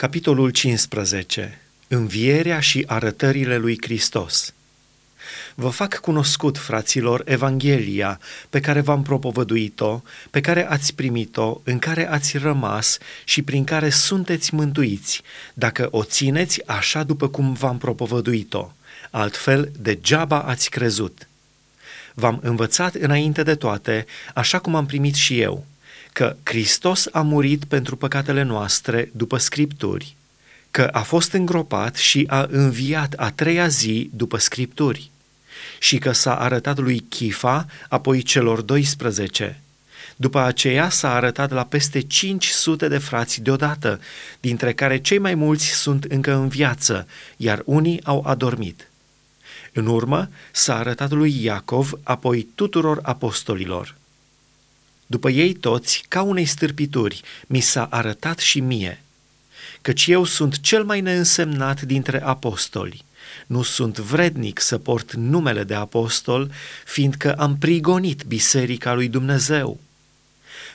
Capitolul 15. Învierea și arătările lui Hristos. Vă fac cunoscut, fraților, Evanghelia pe care v-am propovăduit-o, pe care ați primit-o, în care ați rămas și prin care sunteți mântuiți, dacă o țineți așa după cum v-am propovăduit-o. Altfel, degeaba ați crezut. V-am învățat înainte de toate, așa cum am primit și eu – că Hristos a murit pentru păcatele noastre după Scripturi, că a fost îngropat și a înviat a treia zi după Scripturi și că s-a arătat lui Chifa, apoi celor 12. După aceea s-a arătat la peste 500 de frați deodată, dintre care cei mai mulți sunt încă în viață, iar unii au adormit. În urmă s-a arătat lui Iacov, apoi tuturor apostolilor. După ei toți, ca unei stârpituri, mi s-a arătat și mie, căci eu sunt cel mai neînsemnat dintre apostoli. Nu sunt vrednic să port numele de apostol, fiindcă am prigonit biserica lui Dumnezeu.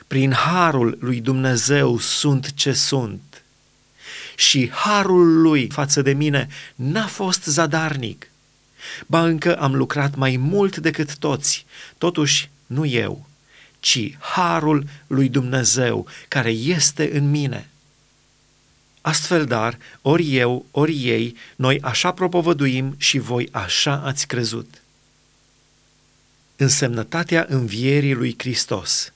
Prin harul lui Dumnezeu sunt ce sunt. Și harul lui față de mine n-a fost zadarnic. Ba încă am lucrat mai mult decât toți, totuși nu eu, ci harul lui Dumnezeu care este în mine. Astfel, dar, ori eu, ori ei, noi așa propovăduim și voi așa ați crezut. Însemnătatea învierii lui Hristos.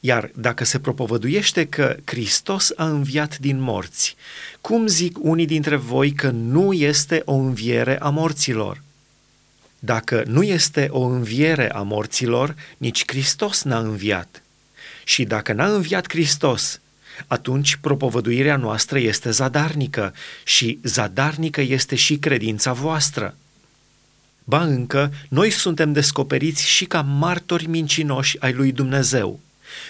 Iar dacă se propovăduiește că Hristos a înviat din morți, cum zic unii dintre voi că nu este o înviere a morților? Dacă nu este o înviere a morților, nici Hristos n-a înviat. Și dacă n-a înviat Hristos, atunci propovăduirea noastră este zadarnică și zadarnică este și credința voastră. Ba încă, noi suntem descoperiți și ca martori mincinoși ai lui Dumnezeu,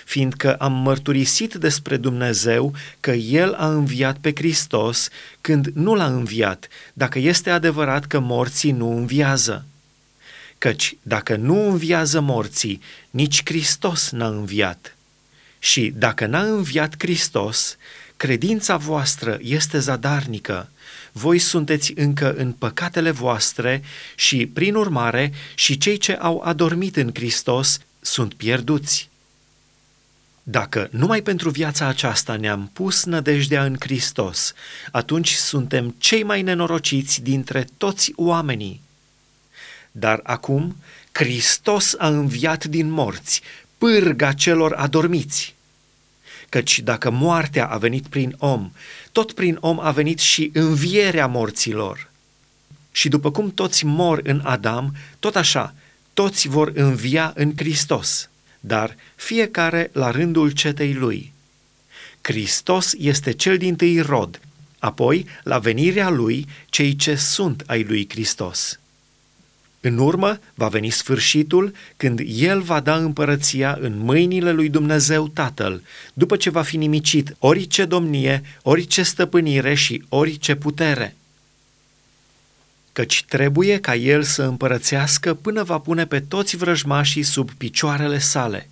fiindcă am mărturisit despre Dumnezeu că El a înviat pe Hristos când nu l-a înviat, dacă este adevărat că morții nu înviază. Căci dacă nu înviază morții, nici Hristos n-a înviat. Și dacă n-a înviat Hristos, credința voastră este zadarnică, voi sunteți încă în păcatele voastre și, prin urmare, și cei ce au adormit în Hristos sunt pierduți. Dacă numai pentru viața aceasta ne-am pus nădejdea în Hristos, atunci suntem cei mai nenorociți dintre toți oamenii. Dar acum Hristos a înviat din morți, pârga celor adormiți. Căci dacă moartea a venit prin om, tot prin om a venit și învierea morților. Și după cum toți mor în Adam, tot așa, toți vor învia în Hristos, dar fiecare la rândul cetei lui. Hristos este cel din tâi rod, apoi, la venirea lui, cei ce sunt ai lui Hristos. În urmă va veni sfârșitul când el va da împărăția în mâinile lui Dumnezeu Tatăl, după ce va fi nimicit orice domnie, orice stăpânire și orice putere. Căci trebuie ca el să împărățească până va pune pe toți vrăjmașii sub picioarele sale.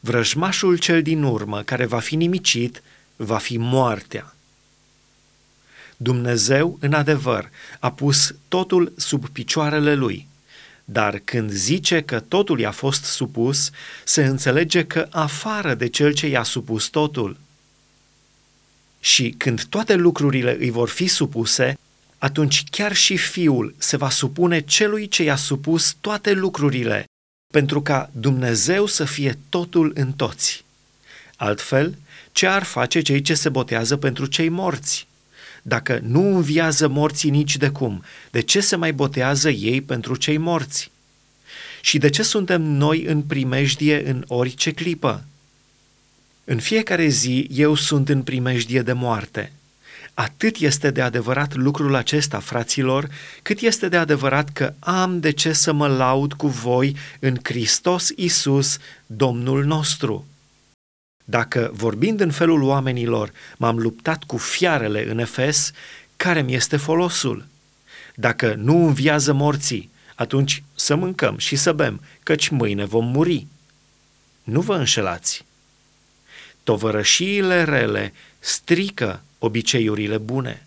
Vrăjmașul cel din urmă, care va fi nimicit, va fi moartea. Dumnezeu, în adevăr, a pus totul sub picioarele lui – dar când zice că totul i-a fost supus, se înțelege că afară de cel ce i-a supus totul. Și când toate lucrurile îi vor fi supuse, atunci chiar și Fiul se va supune celui ce i-a supus toate lucrurile, pentru ca Dumnezeu să fie totul în toți. Altfel, ce ar face cei ce se botează pentru cei morți? Dacă nu înviază morții nici de cum, de ce se mai botează ei pentru cei morți? Și de ce suntem noi în primejdie în orice clipă? În fiecare zi eu sunt în primejdie de moarte. Atât este de adevărat lucrul acesta, fraților, cât este de adevărat că am de ce să mă laud cu voi în Hristos Isus, Domnul nostru. Dacă, vorbind în felul oamenilor, m-am luptat cu fiarele în Efes, care mi este folosul? Dacă nu înviază morții, atunci să mâncăm și să bem, căci mâine vom muri. Nu vă înșelați. Tovărășiile rele strică obiceiurile bune.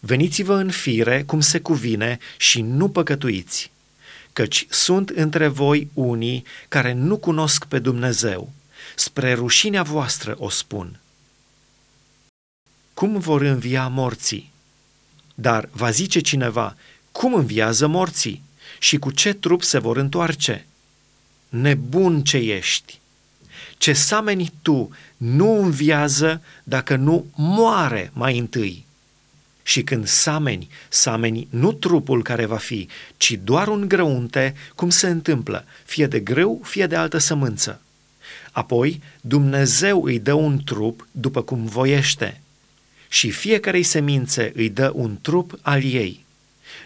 Veniți-vă în fire cum se cuvine și nu păcătuiți, căci sunt între voi unii care nu cunosc pe Dumnezeu. Spre rușinea voastră o spun. Cum vor învia morții? Dar va zice cineva, cum înviază morții? Și cu ce trup se vor întoarce? Nebun ce ești! Ce sameni tu nu înviază dacă nu moare mai întâi. Și când sameni, sameni nu trupul care va fi, ci doar un grăunte, cum se întâmplă, fie de grâu, fie de altă sămânță. Apoi Dumnezeu îi dă un trup după cum voiește și fiecarei semințe îi dă un trup al ei.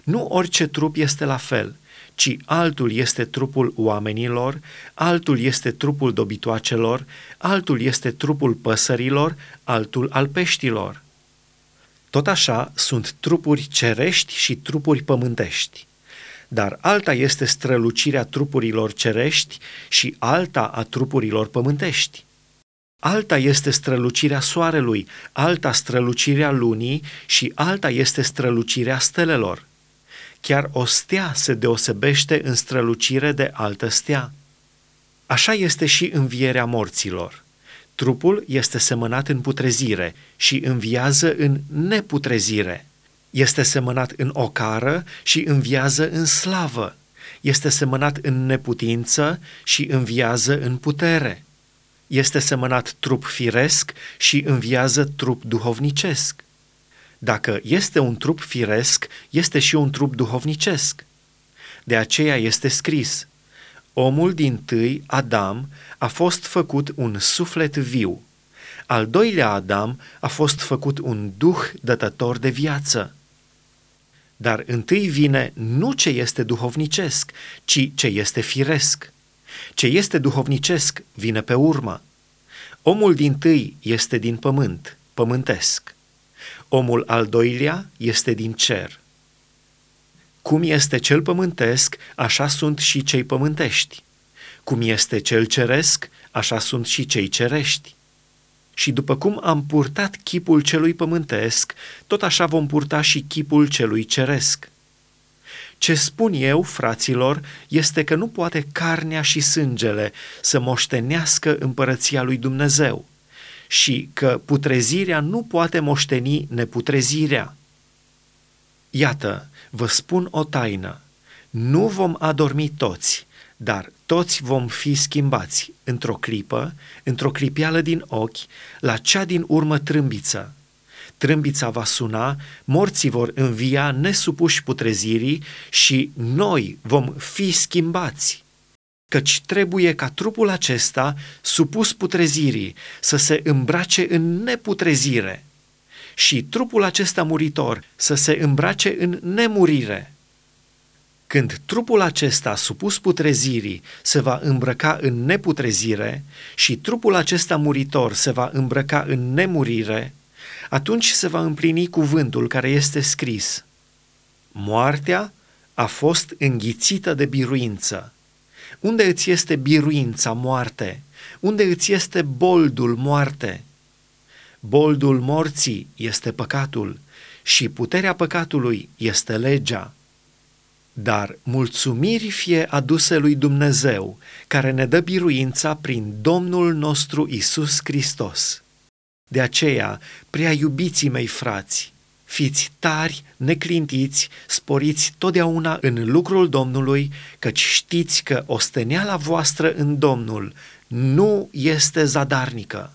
Nu orice trup este la fel, ci altul este trupul oamenilor, altul este trupul dobitoacelor, altul este trupul păsărilor, altul al peștilor. Tot așa sunt trupuri cerești și trupuri pământești. Dar alta este strălucirea trupurilor cerești și alta a trupurilor pământești. Alta este strălucirea soarelui, alta strălucirea lunii și alta este strălucirea stelelor. Chiar o stea se deosebește în strălucire de altă stea. Așa este și învierea morților. Trupul este semănat în putrezire și înviază în neputrezire. Este semănat în ocară și înviază în slavă. Este semănat în neputință și înviază în putere. Este semănat trup firesc și înviază trup duhovnicesc. Dacă este un trup firesc, este și un trup duhovnicesc. De aceea este scris, omul din tâi, Adam, a fost făcut un suflet viu. Al doilea Adam a fost făcut un duh dătător de viață. Dar întâi vine nu ce este duhovnicesc, ci ce este firesc. Ce este duhovnicesc vine pe urmă. Omul din tâi este din pământ, pământesc. Omul al doilea este din cer. Cum este cel pământesc, așa sunt și cei pământești. Cum este cel ceresc, așa sunt și cei cerești. Și după cum am purtat chipul celui pământesc, tot așa vom purta și chipul celui ceresc. Ce spun eu, fraților, este că nu poate carnea și sângele să moștenească împărăția lui Dumnezeu și că putrezirea nu poate moșteni neputrezirea. Iată, vă spun o taină, nu vom adormi toți, dar toți vom fi schimbați într-o clipă, într-o clipială din ochi, la cea din urmă trâmbiță. Trâmbița va suna, morții vor învia nesupuși putrezirii și noi vom fi schimbați căci trebuie ca trupul acesta, supus putrezirii, să se îmbrace în neputrezire și trupul acesta muritor să se îmbrace în nemurire. Când trupul acesta, supus putrezirii, se va îmbrăca în neputrezire și trupul acesta muritor se va îmbrăca în nemurire, atunci se va împlini cuvântul care este scris. Moartea a fost înghițită de biruință. Unde îți este biruința, moarte? Unde îți este boldul, moarte? Boldul morții este păcatul și puterea păcatului este legea. Dar mulțumiri fie aduse lui Dumnezeu, care ne dă biruința prin Domnul nostru Isus Hristos. De aceea, prea iubiții mei frați, fiți tari, neclintiți, sporiți totdeauna în lucrul Domnului, căci știți că osteneala voastră în Domnul nu este zadarnică.